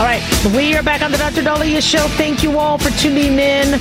All right, we are back on the Dr. Daliah show. Thank you all for tuning in.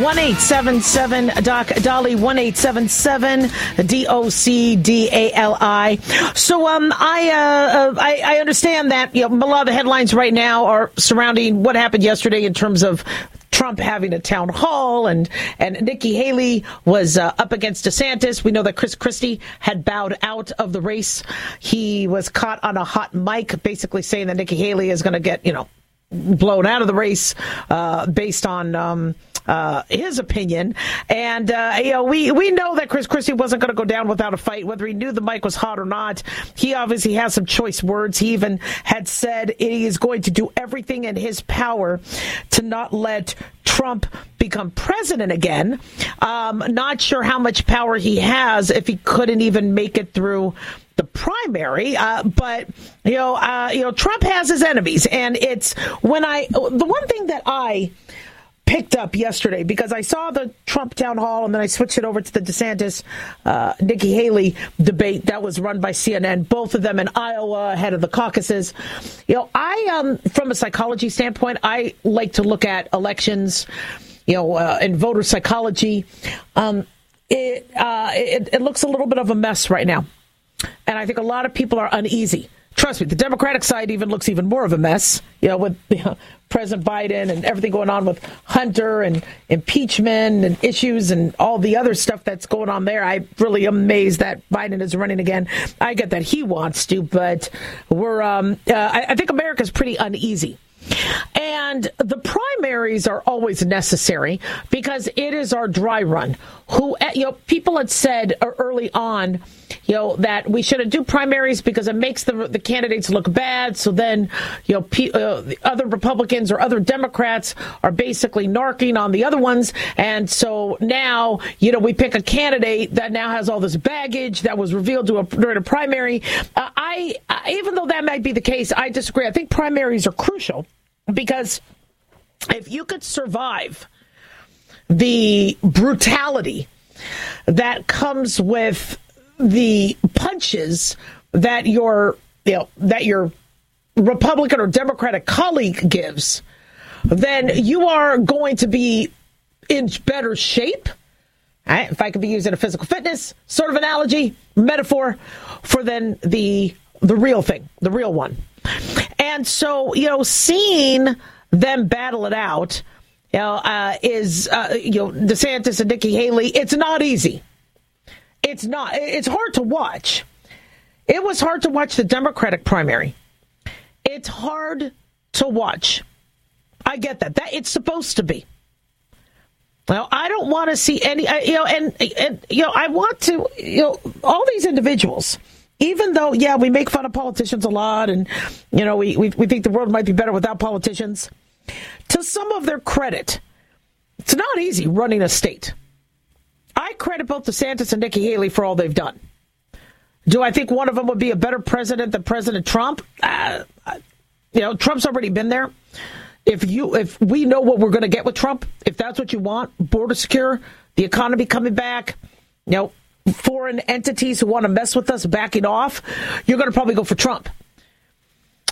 One eight seven seven Doc Dolly one eight seven seven D O C D A L I. So um, I, uh, uh, I I understand that you know, a lot of the headlines right now are surrounding what happened yesterday in terms of Trump having a town hall and and Nikki Haley was uh, up against DeSantis. We know that Chris Christie had bowed out of the race. He was caught on a hot mic, basically saying that Nikki Haley is going to get you know blown out of the race uh, based on. Um, uh, his opinion, and uh, you know we we know that Chris Christie wasn't going to go down without a fight, whether he knew the mic was hot or not. He obviously has some choice words. He even had said he is going to do everything in his power to not let Trump become president again. Um, not sure how much power he has if he couldn't even make it through the primary. Uh, but you know, uh, you know, Trump has his enemies, and it's when I the one thing that I picked up yesterday because I saw the Trump town hall and then I switched it over to the DeSantis uh, Nikki Haley debate that was run by CNN. Both of them in Iowa, ahead of the caucuses. You know, I um, from a psychology standpoint, I like to look at elections. You know, uh, in voter psychology, um, it, uh, it it looks a little bit of a mess right now, and I think a lot of people are uneasy trust me, the Democratic side even looks even more of a mess. You know, with you know, President Biden and everything going on with Hunter and impeachment and issues and all the other stuff that's going on there. I really am amazed that Biden is running again. I get that he wants to, but we're. Um, uh, I, I think America's pretty uneasy. And the primaries are always necessary because it is our dry run. Who you know, people had said early on, you know, that we shouldn't do primaries because it makes the the candidates look bad. So then, you know, pe- uh, the other Republicans or other Democrats are basically narking on the other ones, and so now, you know, we pick a candidate that now has all this baggage that was revealed a, during a primary. Uh, I, I, even though that might be the case, I disagree. I think primaries are crucial because if you could survive the brutality that comes with the punches that your you know that your Republican or Democratic colleague gives, then you are going to be in better shape. Right? If I could be using a physical fitness sort of analogy, metaphor, for then the the real thing, the real one. And so, you know, seeing them battle it out, you know, uh, is uh, you know DeSantis and Nikki Haley. It's not easy. It's not. It's hard to watch. It was hard to watch the Democratic primary. It's hard to watch. I get that. That it's supposed to be. Well, I don't want to see any. You know, and and you know, I want to. You know, all these individuals even though, yeah, we make fun of politicians a lot and, you know, we, we, we think the world might be better without politicians, to some of their credit, it's not easy running a state. I credit both DeSantis and Nikki Haley for all they've done. Do I think one of them would be a better president than President Trump? Uh, you know, Trump's already been there. If you, if we know what we're going to get with Trump, if that's what you want, border secure, the economy coming back, you know, foreign entities who want to mess with us backing off, you're going to probably go for Trump.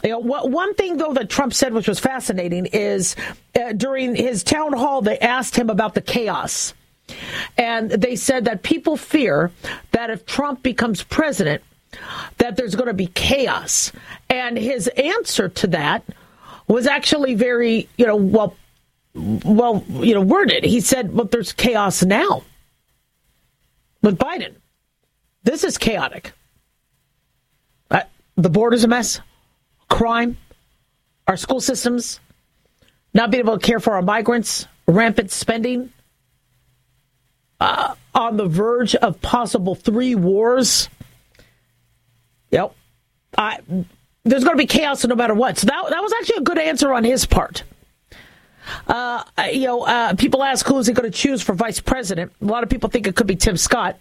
You know, one thing though that Trump said, which was fascinating, is uh, during his town hall they asked him about the chaos, and they said that people fear that if Trump becomes president, that there's going to be chaos, and his answer to that was actually very, you know, well, well, you know, worded. He said, "Well, there's chaos now." with Biden. This is chaotic. Uh, the is a mess. Crime, our school systems, not being able to care for our migrants, rampant spending, uh, on the verge of possible three wars. Yep. I, there's going to be chaos no matter what. So that, that was actually a good answer on his part. Uh, you know, uh, people ask who is he going to choose for vice president. A lot of people think it could be Tim Scott.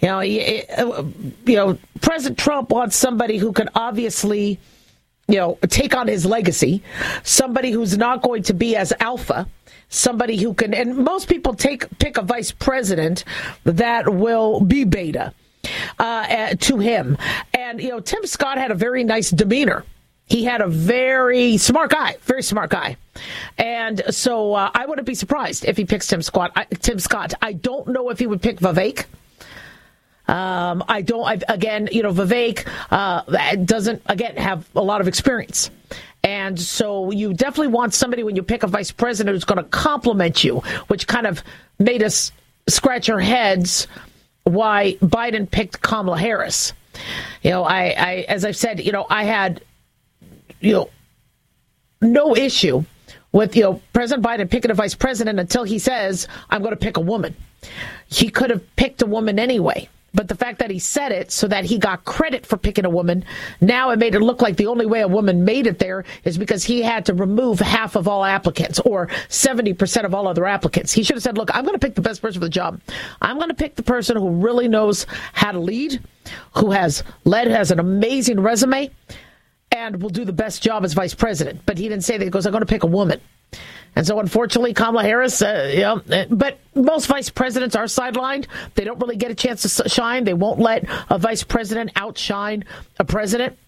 You know, you know, President Trump wants somebody who can obviously, you know, take on his legacy, somebody who's not going to be as alpha, somebody who can, and most people take pick a vice president that will be beta uh, to him. And you know, Tim Scott had a very nice demeanor. He had a very smart guy, very smart guy, and so uh, I wouldn't be surprised if he picks Tim Scott. I, Tim Scott. I don't know if he would pick Vivek. Um, I don't. I've, again, you know, Vivek uh, doesn't again have a lot of experience. And so you definitely want somebody when you pick a vice president who's going to compliment you, which kind of made us scratch our heads why Biden picked Kamala Harris. You know, I, I as I've said, you know, I had, you know, no issue with you know President Biden picking a vice president until he says I'm going to pick a woman. He could have picked a woman anyway. But the fact that he said it so that he got credit for picking a woman, now it made it look like the only way a woman made it there is because he had to remove half of all applicants or 70% of all other applicants. He should have said, look, I'm going to pick the best person for the job. I'm going to pick the person who really knows how to lead, who has led, has an amazing resume, and will do the best job as vice president. But he didn't say that. He goes, I'm going to pick a woman. And so, unfortunately, Kamala Harris, uh, you know, uh, but most vice presidents are sidelined. They don't really get a chance to shine. They won't let a vice president outshine a president.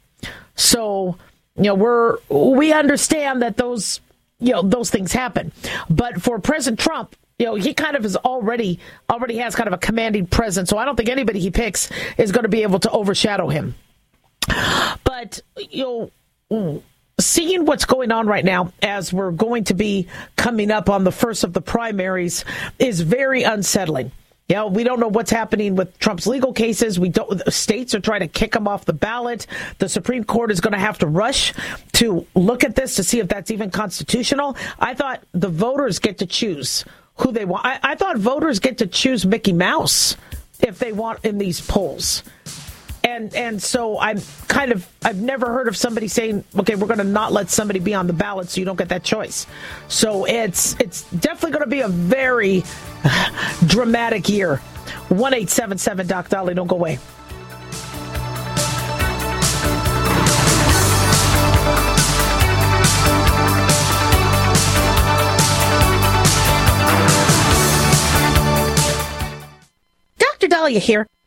So, you know, we're we understand that those you know those things happen. But for President Trump, you know, he kind of is already already has kind of a commanding presence. So I don't think anybody he picks is going to be able to overshadow him. But you know seeing what's going on right now as we're going to be coming up on the first of the primaries is very unsettling. Know, we don't know what's happening with Trump's legal cases. We don't. States are trying to kick him off the ballot. The Supreme Court is going to have to rush to look at this to see if that's even constitutional. I thought the voters get to choose who they want. I, I thought voters get to choose Mickey Mouse if they want in these polls and and so I'm kind of I've never heard of somebody saying, okay, we're going to not let somebody be on the ballot so you don't get that choice. So it's it's definitely going to be a very dramatic year. One eight seven seven Doc Dolly, don't go away. Dr. Daliah here.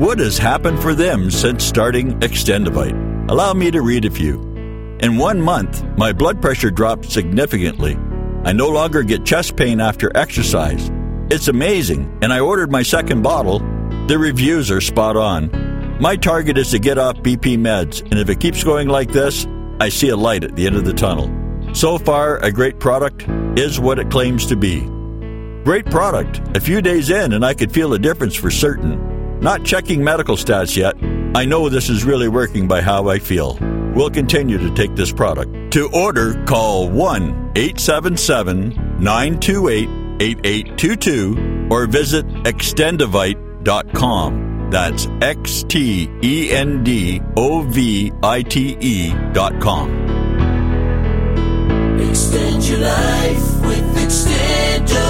what has happened for them since starting Extendovite. Allow me to read a few. In one month, my blood pressure dropped significantly. I no longer get chest pain after exercise. It's amazing, and I ordered my second bottle. The reviews are spot on. My target is to get off BP meds, and if it keeps going like this, I see a light at the end of the tunnel. So far, a great product is what it claims to be. Great product. A few days in, and I could feel a difference for certain. Not checking medical stats yet. I know this is really working by how I feel. We'll continue to take this product. To order, call 1 877 928 8822 or visit xtendovite.com. That's X T E N D O V I T E dot com. Extend your life with Extendovite.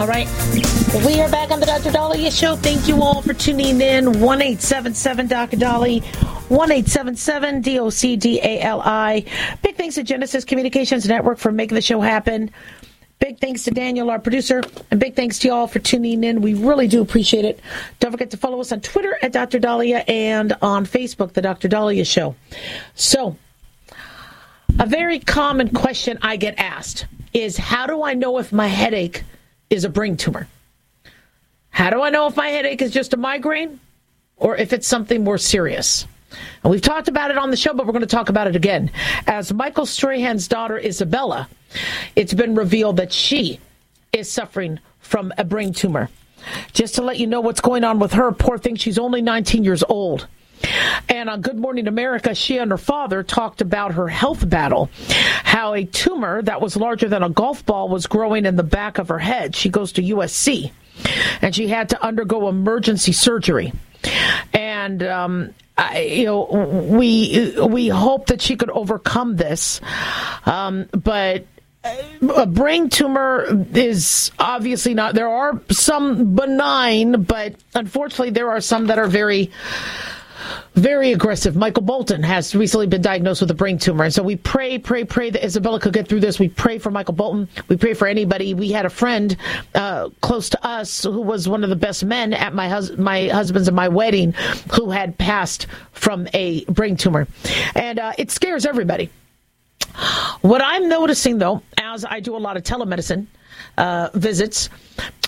All right. We are back on the Dr. Daliah Show. Thank you all for tuning in. 1 877 Dr. Dolly. 1 877 D O C D A L I. Big thanks to Genesis Communications Network for making the show happen. Big thanks to Daniel, our producer, and big thanks to y'all for tuning in. We really do appreciate it. Don't forget to follow us on Twitter at Dr. Daliah and on Facebook, The Dr. Daliah Show. So, a very common question I get asked is how do I know if my headache is a brain tumor? How do I know if my headache is just a migraine or if it's something more serious? And we've talked about it on the show, but we're going to talk about it again. As Michael Strahan's daughter, Isabella, it's been revealed that she is suffering from a brain tumor. Just to let you know what's going on with her, poor thing, she's only 19 years old. And on Good Morning America, she and her father talked about her health battle, how a tumor that was larger than a golf ball was growing in the back of her head. She goes to USC, and she had to undergo emergency surgery. And um, I, you know, we we hope that she could overcome this, um, but a brain tumor is obviously not. There are some benign, but unfortunately, there are some that are very very aggressive. Michael Bolton has recently been diagnosed with a brain tumor. And so we pray, pray, pray that Isabella could get through this. We pray for Michael Bolton. We pray for anybody. We had a friend uh, close to us who was one of the best men at my, hus- my husband's and my wedding who had passed from a brain tumor. And uh, it scares everybody. What I'm noticing, though, as I do a lot of telemedicine uh, visits,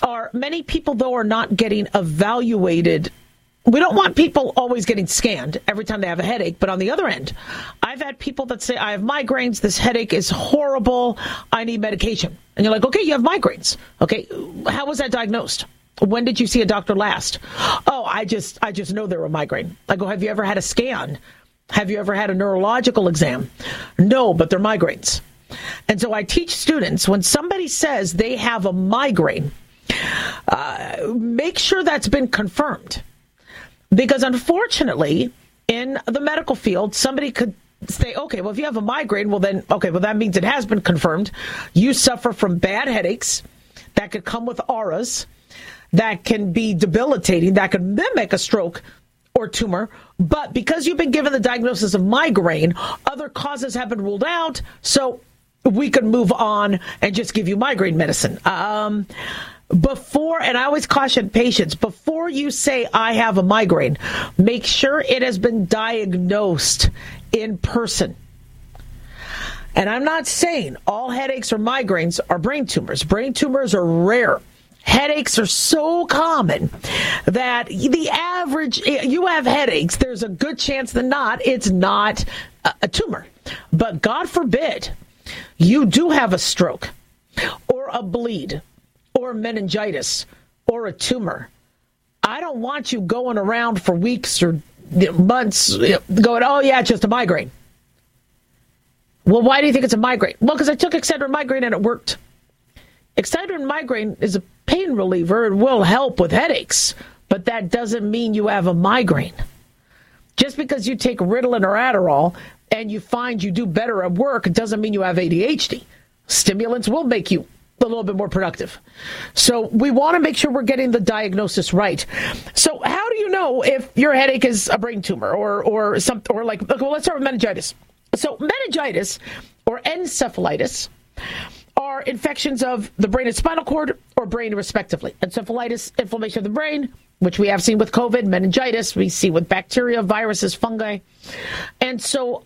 are many people, though, are not getting evaluated we don't want people always getting scanned every time they have a headache. But on the other end, I've had people that say, I have migraines. This headache is horrible. I need medication. And you're like, okay, you have migraines. Okay. How was that diagnosed? When did you see a doctor last? Oh, I just, I just know they're a migraine. I go, have you ever had a scan? Have you ever had a neurological exam? No, but they're migraines. And so I teach students when somebody says they have a migraine, uh, make sure that's been confirmed because unfortunately, in the medical field, somebody could say, okay, well, if you have a migraine, well, then, okay, well, that means it has been confirmed. You suffer from bad headaches that could come with auras, that can be debilitating, that could mimic a stroke or tumor. But because you've been given the diagnosis of migraine, other causes have been ruled out. So we could move on and just give you migraine medicine. Um, before, and I always caution patients, before you say, I have a migraine, make sure it has been diagnosed in person. And I'm not saying all headaches or migraines are brain tumors. Brain tumors are rare. Headaches are so common that the average, you have headaches, there's a good chance than not it's not a tumor. But God forbid you do have a stroke or a bleed or meningitis or a tumor. I don't want you going around for weeks or months going, oh, yeah, it's just a migraine. Well, why do you think it's a migraine? Well, because I took Excedrin migraine and it worked. Excedrin migraine is a pain reliever. It will help with headaches, but that doesn't mean you have a migraine. Just because you take Ritalin or Adderall and you find you do better at work, doesn't mean you have ADHD. Stimulants will make you a little bit more productive. So we want to make sure we're getting the diagnosis right. So how do you know if your headache is a brain tumor or or some or like well let's start with meningitis. So meningitis or encephalitis are infections of the brain and spinal cord or brain respectively. Encephalitis, inflammation of the brain, which we have seen with COVID, meningitis, we see with bacteria, viruses, fungi. And so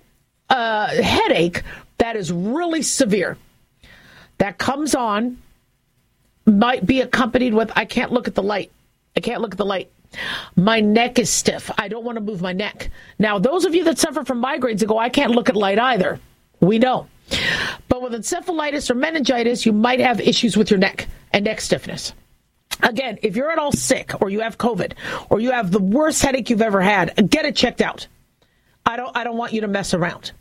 a uh, headache that is really severe that comes on might be accompanied with I can't look at the light. I can't look at the light. My neck is stiff. I don't want to move my neck. Now, those of you that suffer from migraines and go, I can't look at light either, we know. But with encephalitis or meningitis, you might have issues with your neck and neck stiffness. Again, if you're at all sick or you have COVID or you have the worst headache you've ever had, get it checked out. I don't I don't want you to mess around.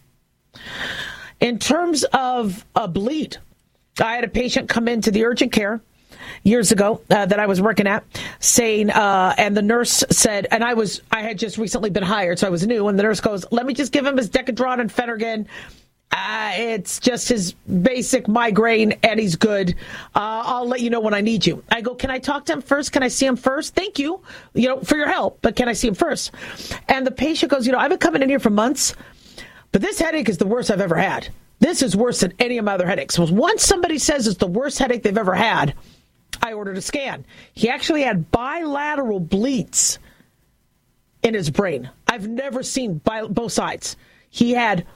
In terms of a bleed, I had a patient come into the urgent care years ago uh, that I was working at, saying, uh, and the nurse said, and I was, I had just recently been hired, so I was new, and the nurse goes, "Let me just give him his Decadron and Phenergan." Uh, it's just his basic migraine, and he's good. Uh, I'll let you know when I need you. I go, can I talk to him first? Can I see him first? Thank you, you know, for your help, but can I see him first? And the patient goes, you know, I've been coming in here for months, but this headache is the worst I've ever had. This is worse than any of my other headaches. Once somebody says it's the worst headache they've ever had, I ordered a scan. He actually had bilateral bleeds in his brain. I've never seen bi- both sides. He had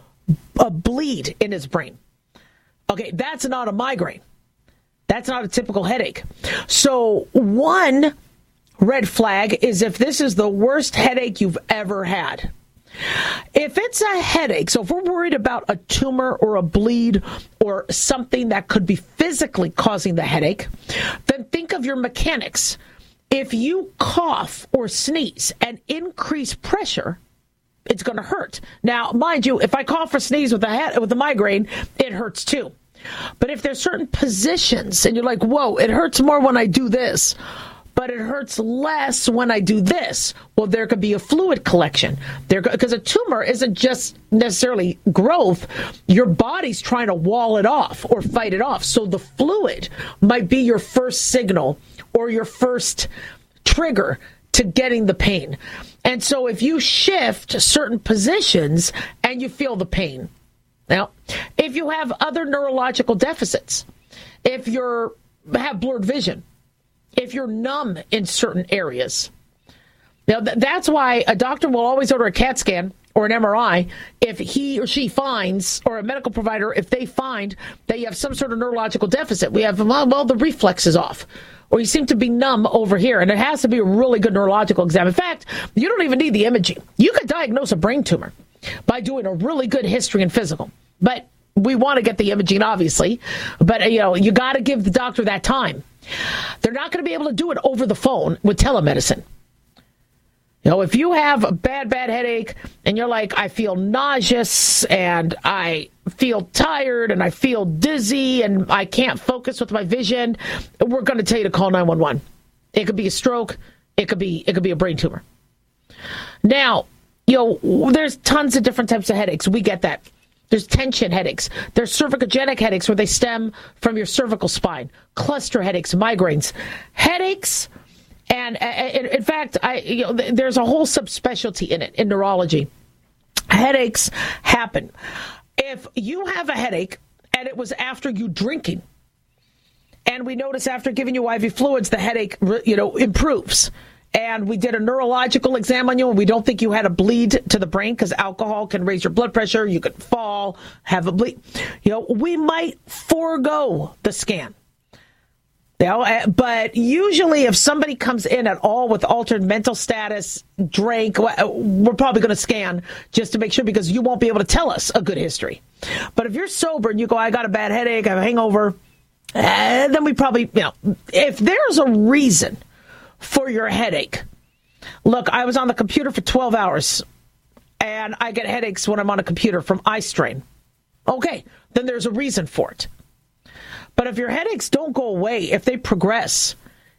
a bleed in his brain. Okay, that's not a migraine. That's not a typical headache. So, one red flag is if this is the worst headache you've ever had. If it's a headache, so if we're worried about a tumor or a bleed or something that could be physically causing the headache, then think of your mechanics. If you cough or sneeze and increase pressure, it's going to hurt. Now, mind you, if I cough or sneeze with a head, with a migraine, it hurts too. But if there's certain positions and you're like, "Whoa, it hurts more when I do this," but it hurts less when I do this. Well, there could be a fluid collection there because a tumor isn't just necessarily growth. Your body's trying to wall it off or fight it off. So the fluid might be your first signal or your first trigger to getting the pain. And so if you shift certain positions and you feel the pain. Now, if you have other neurological deficits, if you're have blurred vision, if you're numb in certain areas. Now, th- that's why a doctor will always order a CAT scan or an MRI if he or she finds, or a medical provider, if they find that you have some sort of neurological deficit. We have, well, well the reflex is off. Or you seem to be numb over here, and it has to be a really good neurological exam. In fact, you don't even need the imaging. You could diagnose a brain tumor by doing a really good history and physical. But we want to get the imaging, obviously. But, you know, you got to give the doctor that time. They're not going to be able to do it over the phone with telemedicine. You know, if you have a bad, bad headache and you're like, I feel nauseous and I feel tired and I feel dizzy and I can't focus with my vision, we're going to tell you to call 911. It could be a stroke. It could be, it could be a brain tumor. Now, you know, there's tons of different types of headaches. We get that. There's tension headaches. There's cervicogenic headaches where they stem from your cervical spine. Cluster headaches, migraines, headaches, and uh, uh in fact, I you know, there's a whole subspecialty in it in neurology. Headaches happen if you have a headache and it was after you drinking, and we notice after giving you IV fluids, the headache you know improves and we did a neurological exam on you and we don't think you had a bleed to the brain because alcohol can raise your blood pressure you could fall have a bleed. You know we might forego the scan. You know, eh, but usually if somebody comes in at all with altered mental status drank we're probably going to scan just to make sure because you won't be able to tell us a good history. But if you're sober and you go i got a bad headache i have a hangover eh, then we probably you know if there's a reason for your headache. Look, I was on the computer for 12 hours and I get headaches when I'm on a computer from eye strain. Okay, then there's a reason for it. But if your headaches don't go away, if they progress,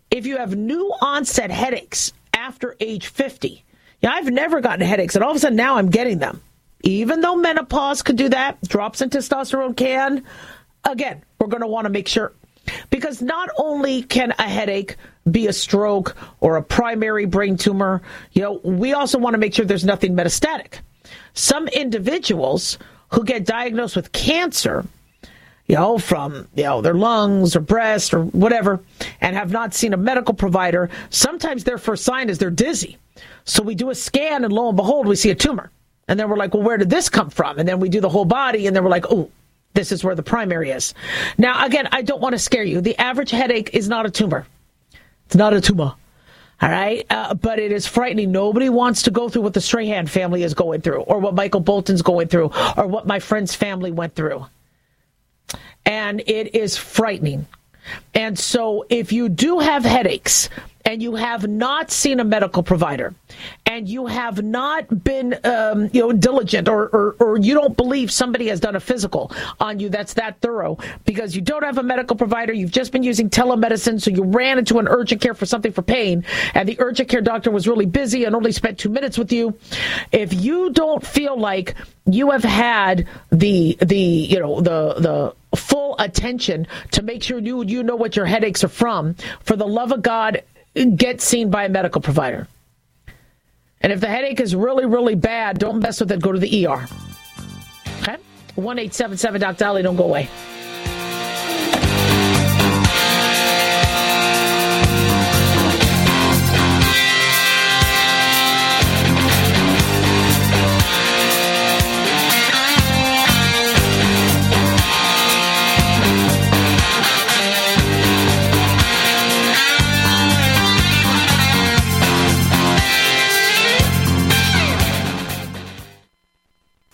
if you have new onset headaches after age 50, yeah, I've never gotten headaches, and all of a sudden now I'm getting them. Even though menopause could do that, drops in testosterone can. Again, we're going to want to make sure because not only can a headache be a stroke or a primary brain tumor, you know, we also want to make sure there's nothing metastatic. Some individuals who get diagnosed with cancer, you know, from, you know, their lungs or breast or whatever, and have not seen a medical provider, sometimes their first sign is they're dizzy. So we do a scan and lo and behold, we see a tumor. And then we're like, well, where did this come from? And then we do the whole body and then we're like, oh, this is where the primary is. Now, again, I don't want to scare you. The average headache is not a tumor. It's not a tumor. All right. Uh, but it is frightening. Nobody wants to go through what the Strahan family is going through, or what Michael Bolton's going through, or what my friend's family went through. And it is frightening. And so if you do have headaches, and you have not seen a medical provider and you have not been um, you know diligent or, or, or you don't believe somebody has done a physical on you that's that thorough because you don't have a medical provider you've just been using telemedicine so you ran into an urgent care for something for pain and the urgent care doctor was really busy and only spent two minutes with you. If you don't feel like you have had the the you know the the full attention to make sure you you know what your headaches are from for the love of god get seen by a medical provider. And if the headache is really, really bad, don't mess with it. Go to the ER. Okay? 1 877 Doc Dolly, don't go away.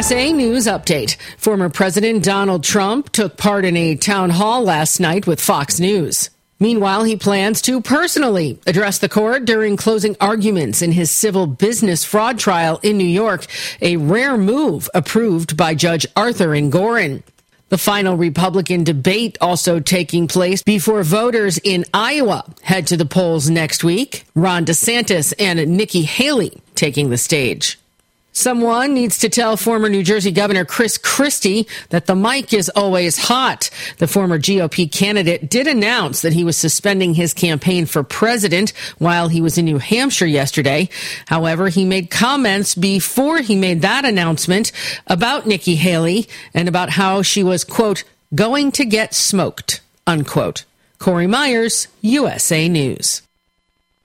USA News Update. Former President Donald Trump took part in a town hall last night with Fox News. Meanwhile, he plans to personally address the court during closing arguments in his civil business fraud trial in New York, a rare move approved by Judge Arthur Engoron. The final Republican debate also taking place before voters in Iowa head to the polls next week. Ron DeSantis and Nikki Haley taking the stage. Someone needs to tell former New Jersey Governor Chris Christie that the mic is always hot. The former GOP candidate did announce that he was suspending his campaign for president while he was in New Hampshire yesterday. However, he made comments before he made that announcement about Nikki Haley and about how she was, quote, going to get smoked, unquote. Corey Myers, USA News.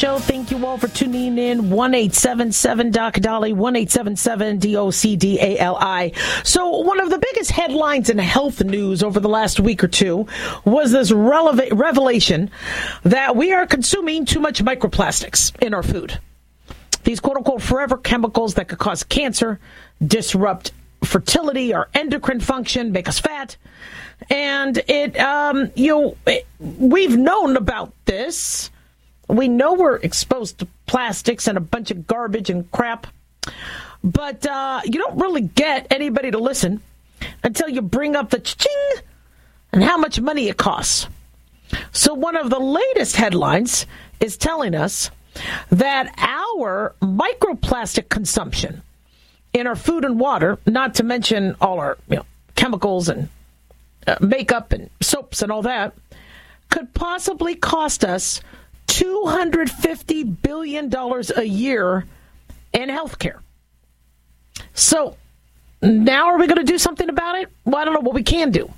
Show. Thank you all for tuning in. One eight seven seven Doc Dolly. One eight seven seven D O C D A L I. So one of the biggest headlines in health news over the last week or two was this releva- revelation that we are consuming too much microplastics in our food. These quote unquote forever chemicals that could cause cancer, disrupt fertility or endocrine function, make us fat. And it, um, you know, it, we've known about this we know we're exposed to plastics and a bunch of garbage and crap, but uh, you don't really get anybody to listen until you bring up the ching and how much money it costs. So, one of the latest headlines is telling us that our microplastic consumption in our food and water, not to mention all our you know, chemicals and uh, makeup and soaps and all that could possibly cost us $250 billion a year in health care. So now are we going to do something about it? Well, I don't know what we can do.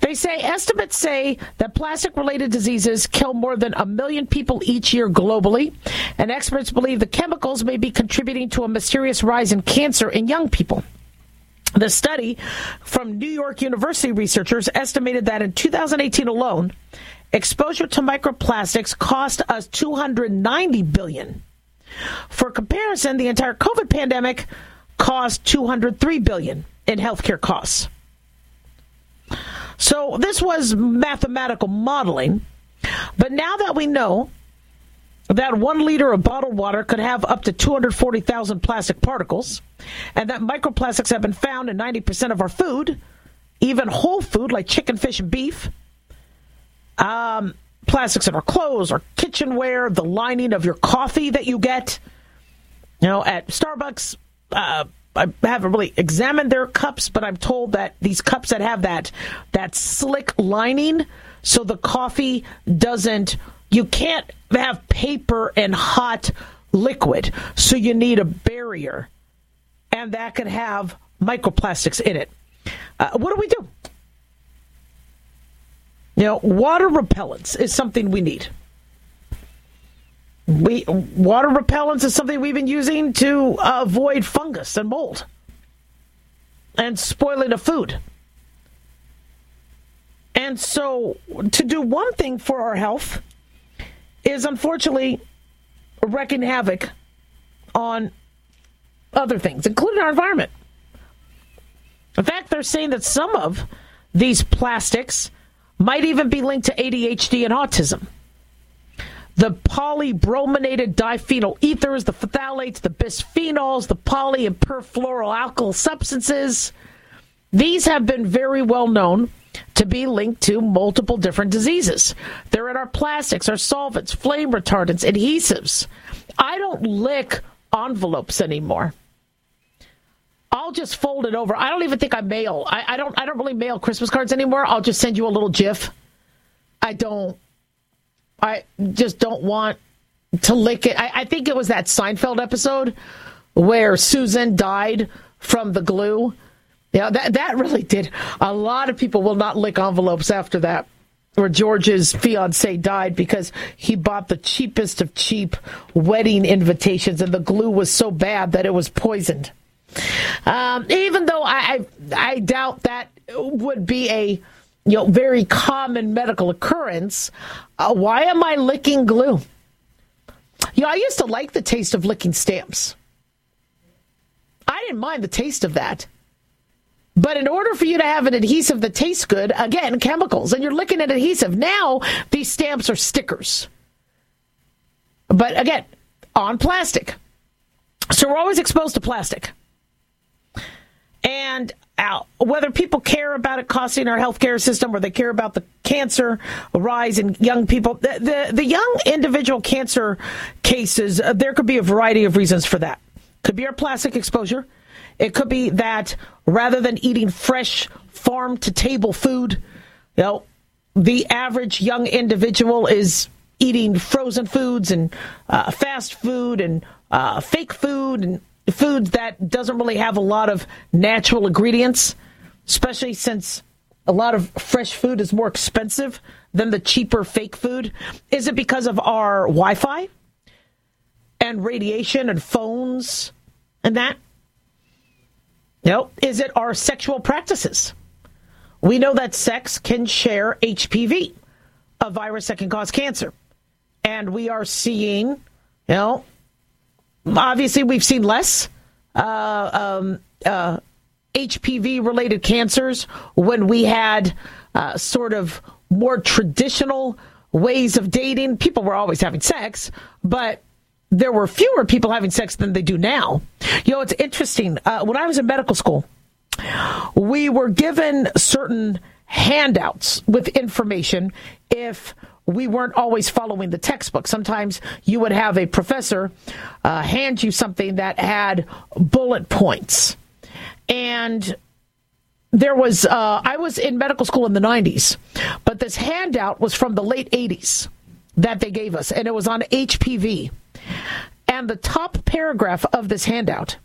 They say estimates say that plastic related diseases kill more than a million people each year globally, and experts believe the chemicals may be contributing to a mysterious rise in cancer in young people. The study from New York University researchers estimated that in 2018 alone, exposure to microplastics cost us 290 billion. For comparison, the entire COVID pandemic cost 203 billion in healthcare costs. So this was mathematical modeling, but now that we know that one liter of bottled water could have up to 240,000 plastic particles, and that microplastics have been found in 90% of our food, even whole food like chicken, fish, and beef. Um, plastics in our clothes, our kitchenware, the lining of your coffee that you get. You know, at Starbucks, uh, I haven't really examined their cups, but I'm told that these cups that have that that slick lining, so the coffee doesn't. You can't have paper and hot liquid, so you need a barrier, and that could have microplastics in it. Uh, what do we do? You know, water repellents is something we need. We water repellents is something we've been using to avoid fungus and mold and spoiling of food. And so, to do one thing for our health is unfortunately wreaking havoc on other things, including our environment. In fact, they're saying that some of these plastics might even be linked to ADHD and autism. The polybrominated diphenyl ethers, the phthalates, the bisphenols, the poly and perfluoroalkyl substances, these have been very well known to be linked to multiple different diseases. They're in our plastics, our solvents, flame retardants, adhesives. I don't lick envelopes anymore. I'll just fold it over. I don't even think I mail. I, I don't. I don't really mail Christmas cards anymore. I'll just send you a little GIF. I don't. I just don't want to lick it. I, I think it was that Seinfeld episode where Susan died from the glue. Yeah, that that really did. A lot of people will not lick envelopes after that. Where George's fiance died because he bought the cheapest of cheap wedding invitations, and the glue was so bad that it was poisoned. Um, even though I, I, I doubt that would be a you know very common medical occurrence, uh, why am I licking glue? You know, I used to like the taste of licking stamps. I didn't mind the taste of that. But in order for you to have an adhesive that tastes good, again, chemicals, and you're licking an adhesive. Now these stamps are stickers. But again, on plastic. So we're always exposed to plastic. And uh, whether people care about it costing our healthcare system or they care about the cancer rise in young people, the, the, the young individual cancer cases, uh, there could be a variety of reasons for that. Could be our plastic exposure. It could be that rather than eating fresh farm to table food, you know, the average young individual is eating frozen foods and uh, fast food and uh, fake food and foods that doesn't really have a lot of natural ingredients, especially since a lot of fresh food is more expensive than the cheaper fake food? Is it because of our Wi Fi and radiation and phones and that? No. Is it our sexual practices? We know that sex can share HPV, a virus that can cause cancer. And we are seeing, you know, obviously we've seen less uh, um, uh, HPV related cancers when we had uh, sort of more traditional ways of dating. People were always having sex, but there were fewer people having sex than they do now. You know, it's interesting. Uh, when I was in medical school, we were given certain handouts with information if we weren't always following the textbook. Sometimes you would have a professor uh, hand you something that had bullet points. And there was uh, I was in medical school in the 90s, but this handout was from the late 80s that they gave us, and it was on HPV. And the top paragraph of this handout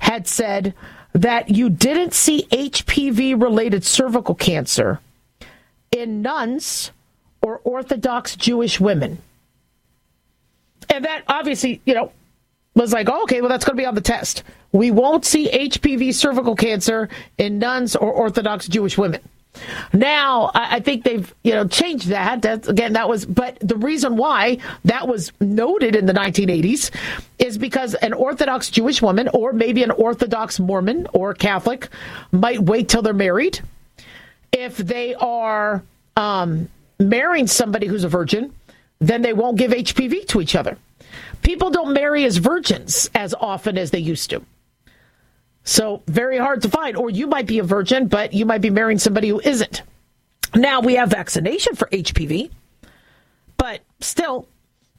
had said that you didn't see HPV related cervical cancer in nuns or Orthodox Jewish women. And that obviously, you know, was like, oh, okay, well, that's going to be on the test. We won't see HPV cervical cancer in nuns or Orthodox Jewish women. Now, I think they've you know changed that. That's, again, that was, but the reason why that was noted in the 1980s is because an Orthodox Jewish woman, or maybe an Orthodox Mormon or Catholic, might wait till they're married. If they are um, marrying somebody who's a virgin, then they won't give HPV to each other. People don't marry as virgins as often as they used to. So very hard to find. Or you might be a virgin, but you might be marrying somebody who isn't. Now we have vaccination for HPV, but still,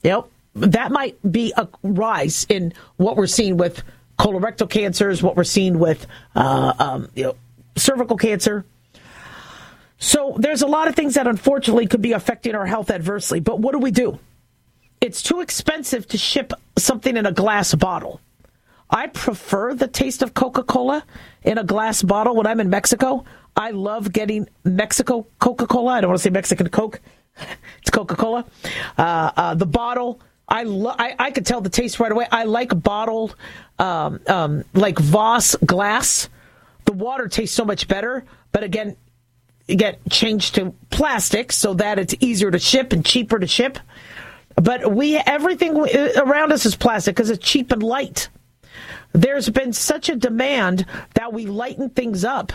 you know, that might be a rise in what we're seeing with colorectal cancers, what we're seeing with uh, um, you know, cervical cancer. So there's a lot of things that unfortunately could be affecting our health adversely. But what do we do? It's too expensive to ship something in a glass bottle. I prefer the taste of Coca Cola in a glass bottle when I'm in Mexico. I love getting Mexico Coca Cola. I don't want to say Mexican Coke. It's Coca Cola. Uh, uh, the bottle. I, lo- I I could tell the taste right away. I like bottled, um, um, like Voss glass. The water tastes so much better. But again, get changed to plastic so that it's easier to ship and cheaper to ship. But we everything around us is plastic because it's cheap and light. There's been such a demand that we lighten things up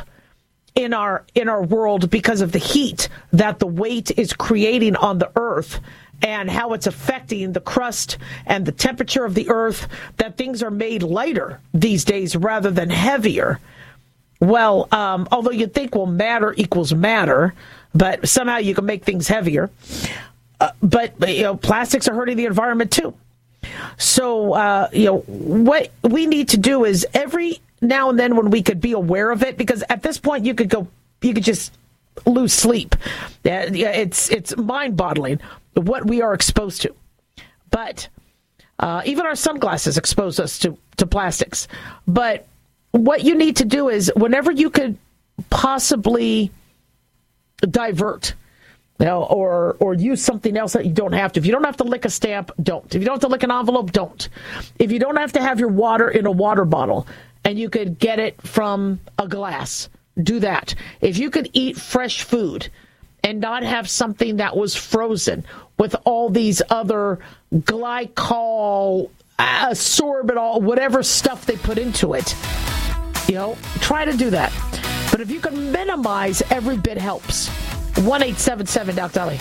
in our in our world because of the heat that the weight is creating on the earth and how it's affecting the crust and the temperature of the earth that things are made lighter these days rather than heavier well um, although you'd think well matter equals matter but somehow you can make things heavier uh, but you know plastics are hurting the environment too so, uh, you know, what we need to do is every now and then when we could be aware of it, because at this point you could go, you could just lose sleep. Yeah, it's it's mind boggling what we are exposed to. But uh, even our sunglasses expose us to to plastics. But what you need to do is whenever you could possibly divert you know, or or use something else that you don't have to. If you don't have to lick a stamp, don't. If you don't have to lick an envelope, don't. If you don't have to have your water in a water bottle and you could get it from a glass, do that. If you could eat fresh food and not have something that was frozen with all these other glycol, uh, sorbitol, whatever stuff they put into it, you know, try to do that. But if you can minimize, every bit helps. 1 877 Doc Dolly.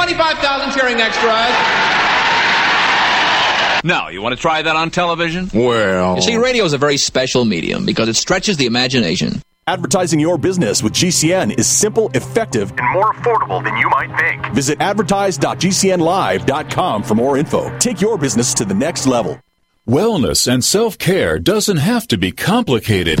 25,000 cheering extras. Now, you want to try that on television? Well. You see, radio is a very special medium because it stretches the imagination. Advertising your business with GCN is simple, effective, and more affordable than you might think. Visit advertise.gcnlive.com for more info. Take your business to the next level. Wellness and self care doesn't have to be complicated.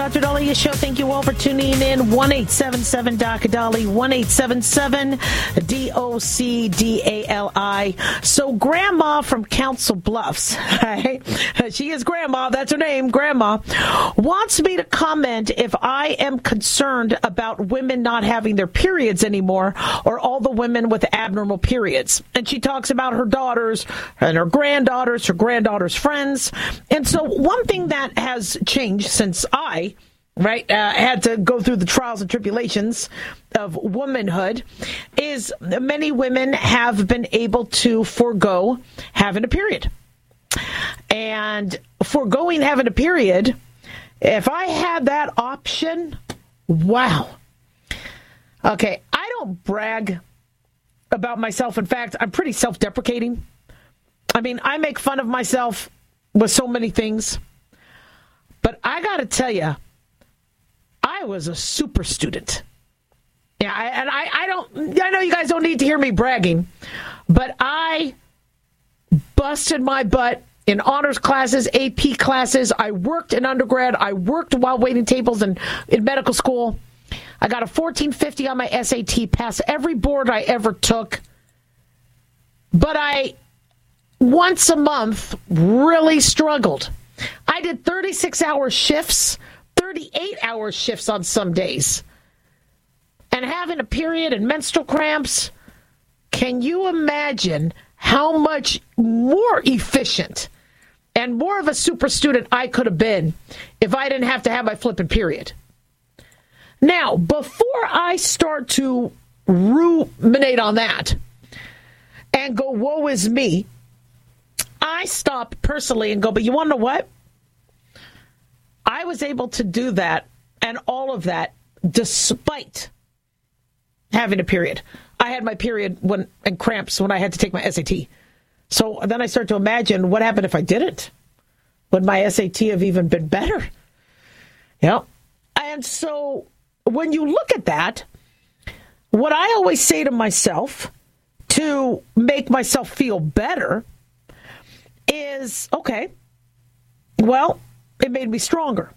Dr. Daliah Show. Thank you all for tuning in. One eight seven seven Doc Dolly. One eight seven seven D O C D A L I. So, Grandma from Council Bluffs, right? She is Grandma. That's her name, Grandma. Wants me to comment if I am concerned about women not having their periods anymore, or all the women with abnormal periods. And she talks about her daughters and her granddaughters, her granddaughters' friends. And so, one thing that has changed since I right uh, had to go through the trials and tribulations of womanhood is many women have been able to forego having a period and foregoing having a period if i had that option wow okay i don't brag about myself. In fact, I'm pretty self deprecating. I mean, I make fun of myself with so many things. But I got to tell you, I was a super student. Yeah, I, and I, I don't, I know you guys don't need to hear me bragging, but I busted my butt in honors classes, AP classes. I worked in undergrad. I worked while waiting tables and in medical school. I got a 1450 on my SAT, passed every board I ever took. But I, once a month, really struggled. I did 36 hour shifts, 38 hour shifts on some days. And having a period and menstrual cramps, can you imagine how much more efficient and more of a super student I could have been if I didn't have to have my flipping period? Now, before I start to ruminate on that and go, woe is me, I stop personally and go, but you want to know what? I was able to do that and all of that despite having a period. I had my period when and cramps when I had to take my SAT. So then I start to imagine what happened if I didn't. Would my SAT have even been better? Yeah. And so when you look at that, what I always say to myself to make myself feel better is okay, well, it made me stronger.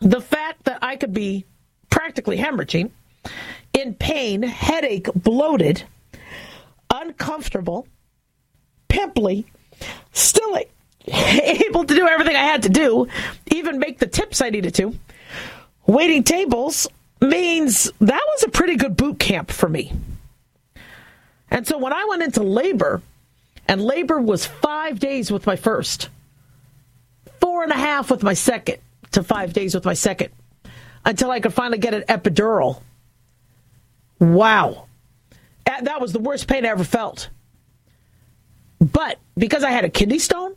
The fact that I could be practically hemorrhaging, in pain, headache, bloated, uncomfortable, pimply, still able to do everything I had to do, even make the tips I needed to waiting tables means that was a pretty good boot camp for me. And so when I went into labor, and labor was five days with my first, four and a half with my second, to five days with my second, until I could finally get an epidural. Wow. That was the worst pain I ever felt. But because I had a kidney stone,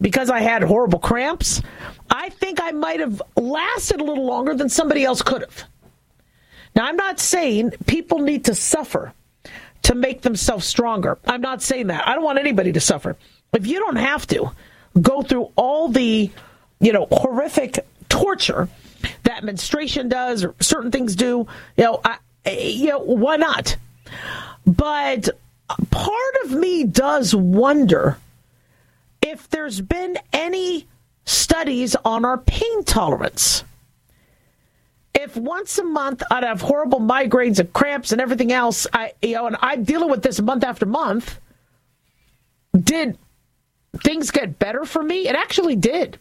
because I had horrible cramps, I think I might have lasted a little longer than somebody else could have. Now, I'm not saying people need to suffer to make themselves stronger. I'm not saying that. I don't want anybody to suffer. If you don't have to go through all the, you know, horrific torture that menstruation does or certain things do, you know, I, you know, why not? But part of me does wonder if there's been any studies on our pain tolerance. If once a month I'd have horrible migraines and cramps and everything else, I you know, and I'm dealing with this month after month, did things get better for me? It actually did.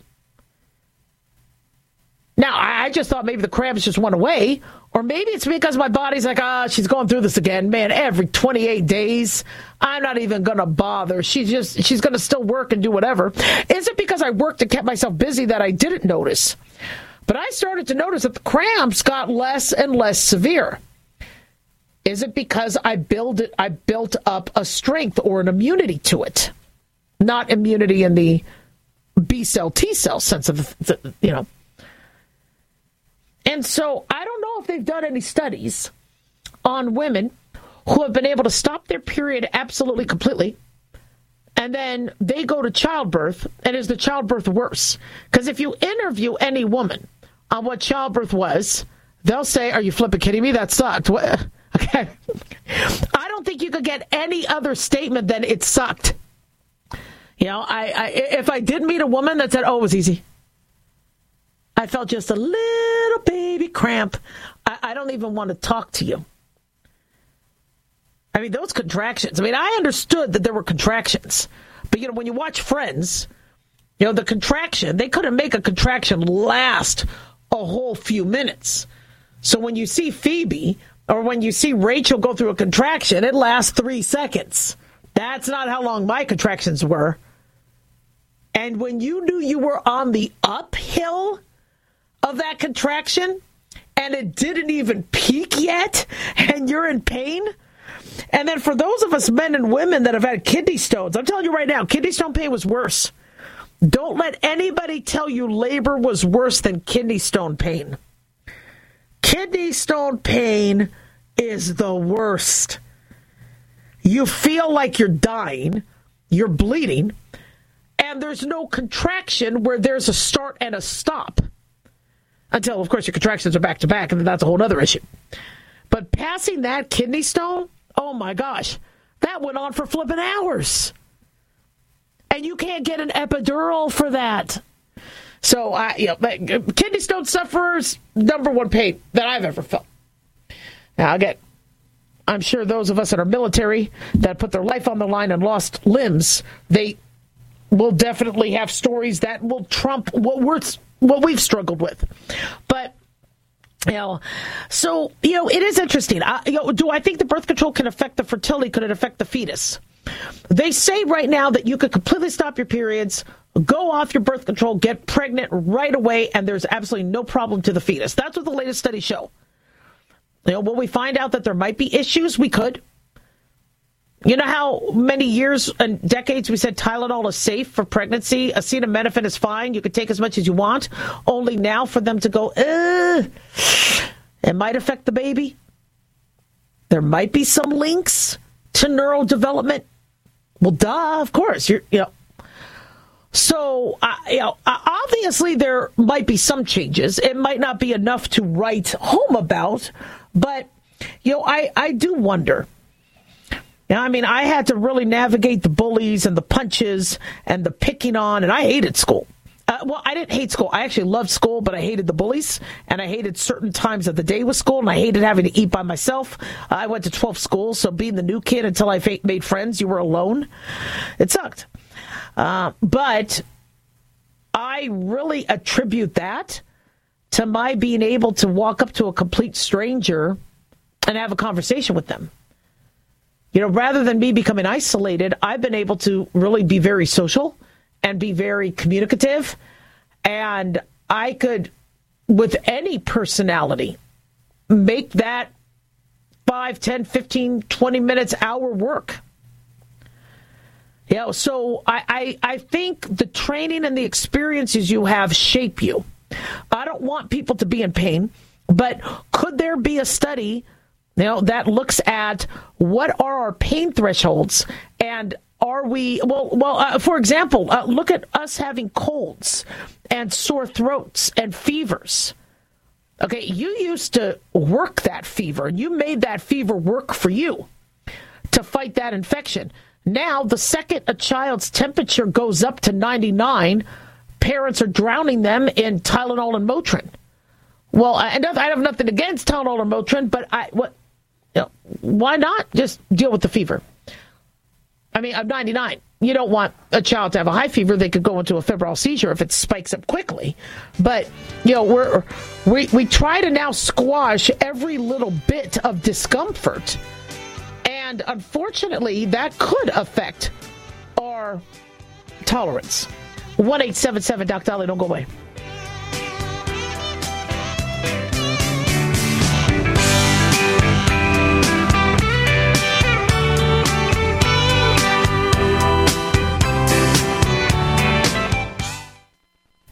Now, I just thought maybe the cramps just went away, or maybe it's because my body's like, ah, oh, she's going through this again. Man, every 28 days, I'm not even going to bother. She's just, she's going to still work and do whatever. Is it because I worked and kept myself busy that I didn't notice? But I started to notice that the cramps got less and less severe. Is it because I build it, I built up a strength or an immunity to it? Not immunity in the B cell, T cell sense of, the, you know, and so I don't know if they've done any studies on women who have been able to stop their period absolutely completely. And then they go to childbirth, and is the childbirth worse? Because if you interview any woman on what childbirth was, they'll say, Are you flipping kidding me? That sucked. What? Okay. I don't think you could get any other statement than it sucked. You know, I, I if I did meet a woman that said, "Oh, it was easy," I felt just a little baby cramp. I, I don't even want to talk to you. I mean, those contractions. I mean, I understood that there were contractions, but you know, when you watch Friends, you know, the contraction, they couldn't make a contraction last a whole few minutes. So when you see Phoebe or when you see Rachel go through a contraction, it lasts three seconds. That's not how long my contractions were. And when you knew you were on the uphill, of that contraction and it didn't even peak yet and you're in pain? And then for those of us men and women that have had kidney stones, I'm telling you right now, kidney stone pain was worse. Don't let anybody tell you labor was worse than kidney stone pain. Kidney stone pain is the worst. you feel like you're dying, you're bleeding, and there's no contraction where there's a start and a stop. Until, of course, your contractions are back to back, and then that's a whole other issue. But passing that kidney stone, oh my gosh, that went on for flipping hours. And you can't get an epidural for that. So, I, you know, uh, kidney stone sufferers, number one pain that I've ever felt. Now, I get, I'm sure those of us that are military that put their life on the line and lost limbs, they will definitely have stories that will trump what we're what we've struggled with. But you know, so you know, it is interesting. I, you know, do I think the birth control can affect the fertility? Could it affect the fetus? They say right now that you could completely stop your periods, go off your birth control, get pregnant right away, and there's absolutely no problem to the fetus. That's what the latest studies show. You know, will we find out that there might be issues? We could. You know how many years and decades we said Tylenol is safe for pregnancy? Acetaminophen is fine. You can take as much as you want. Only now for them to go, it might affect the baby. There might be some links to neurodevelopment. Well, duh, of course. You're, you know. So, uh, you know, obviously there might be some changes. It might not be enough to write home about, but you know, I I do wonder yeah, I mean, I had to really navigate the bullies and the punches and the picking on, and I hated school. Uh, well, I didn't hate school. I actually loved school, but I hated the bullies, and I hated certain times of the day with school, and I hated having to eat by myself. I went to 12 schools, so being the new kid until I made friends, you were alone. It sucked. Uh, but I really attribute that to my being able to walk up to a complete stranger and have a conversation with them. You know, rather than me becoming isolated, I've been able to really be very social and be very communicative. And I could, with any personality, make that 5, 10, 15, 20 minutes, hour work. Yeah, so I, I, I think the training and the experiences you have shape you. I don't want people to be in pain, but could there be a study know, that looks at what are our pain thresholds and are we well well uh, for example uh, look at us having colds and sore throats and fevers. Okay you used to work that fever. And you made that fever work for you to fight that infection. Now the second a child's temperature goes up to 99 parents are drowning them in tylenol and motrin. Well i, I have nothing against tylenol or motrin but i what why not just deal with the fever? I mean, I'm 99. You don't want a child to have a high fever. They could go into a febrile seizure if it spikes up quickly. But, you know, we're, we, we try to now squash every little bit of discomfort. And unfortunately, that could affect our tolerance. 1 877 Doc Dolly, don't go away.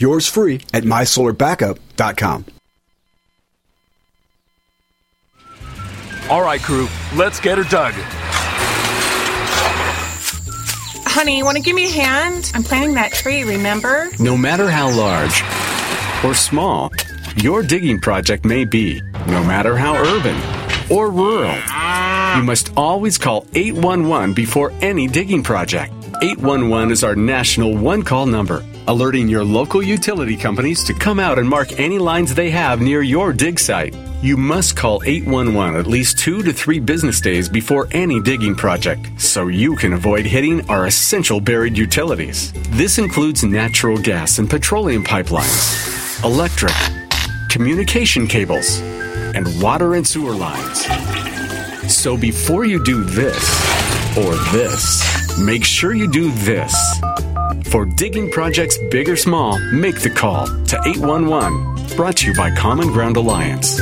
Yours free at mysolarbackup.com. All right, crew, let's get her dug. Honey, you want to give me a hand? I'm planting that tree, remember? No matter how large or small your digging project may be, no matter how urban or rural, you must always call 811 before any digging project. 811 is our national one call number, alerting your local utility companies to come out and mark any lines they have near your dig site. You must call 811 at least two to three business days before any digging project so you can avoid hitting our essential buried utilities. This includes natural gas and petroleum pipelines, electric, communication cables, and water and sewer lines. So before you do this or this, make sure you do this. For digging projects big or small, make the call to 811. Brought to you by Common Ground Alliance.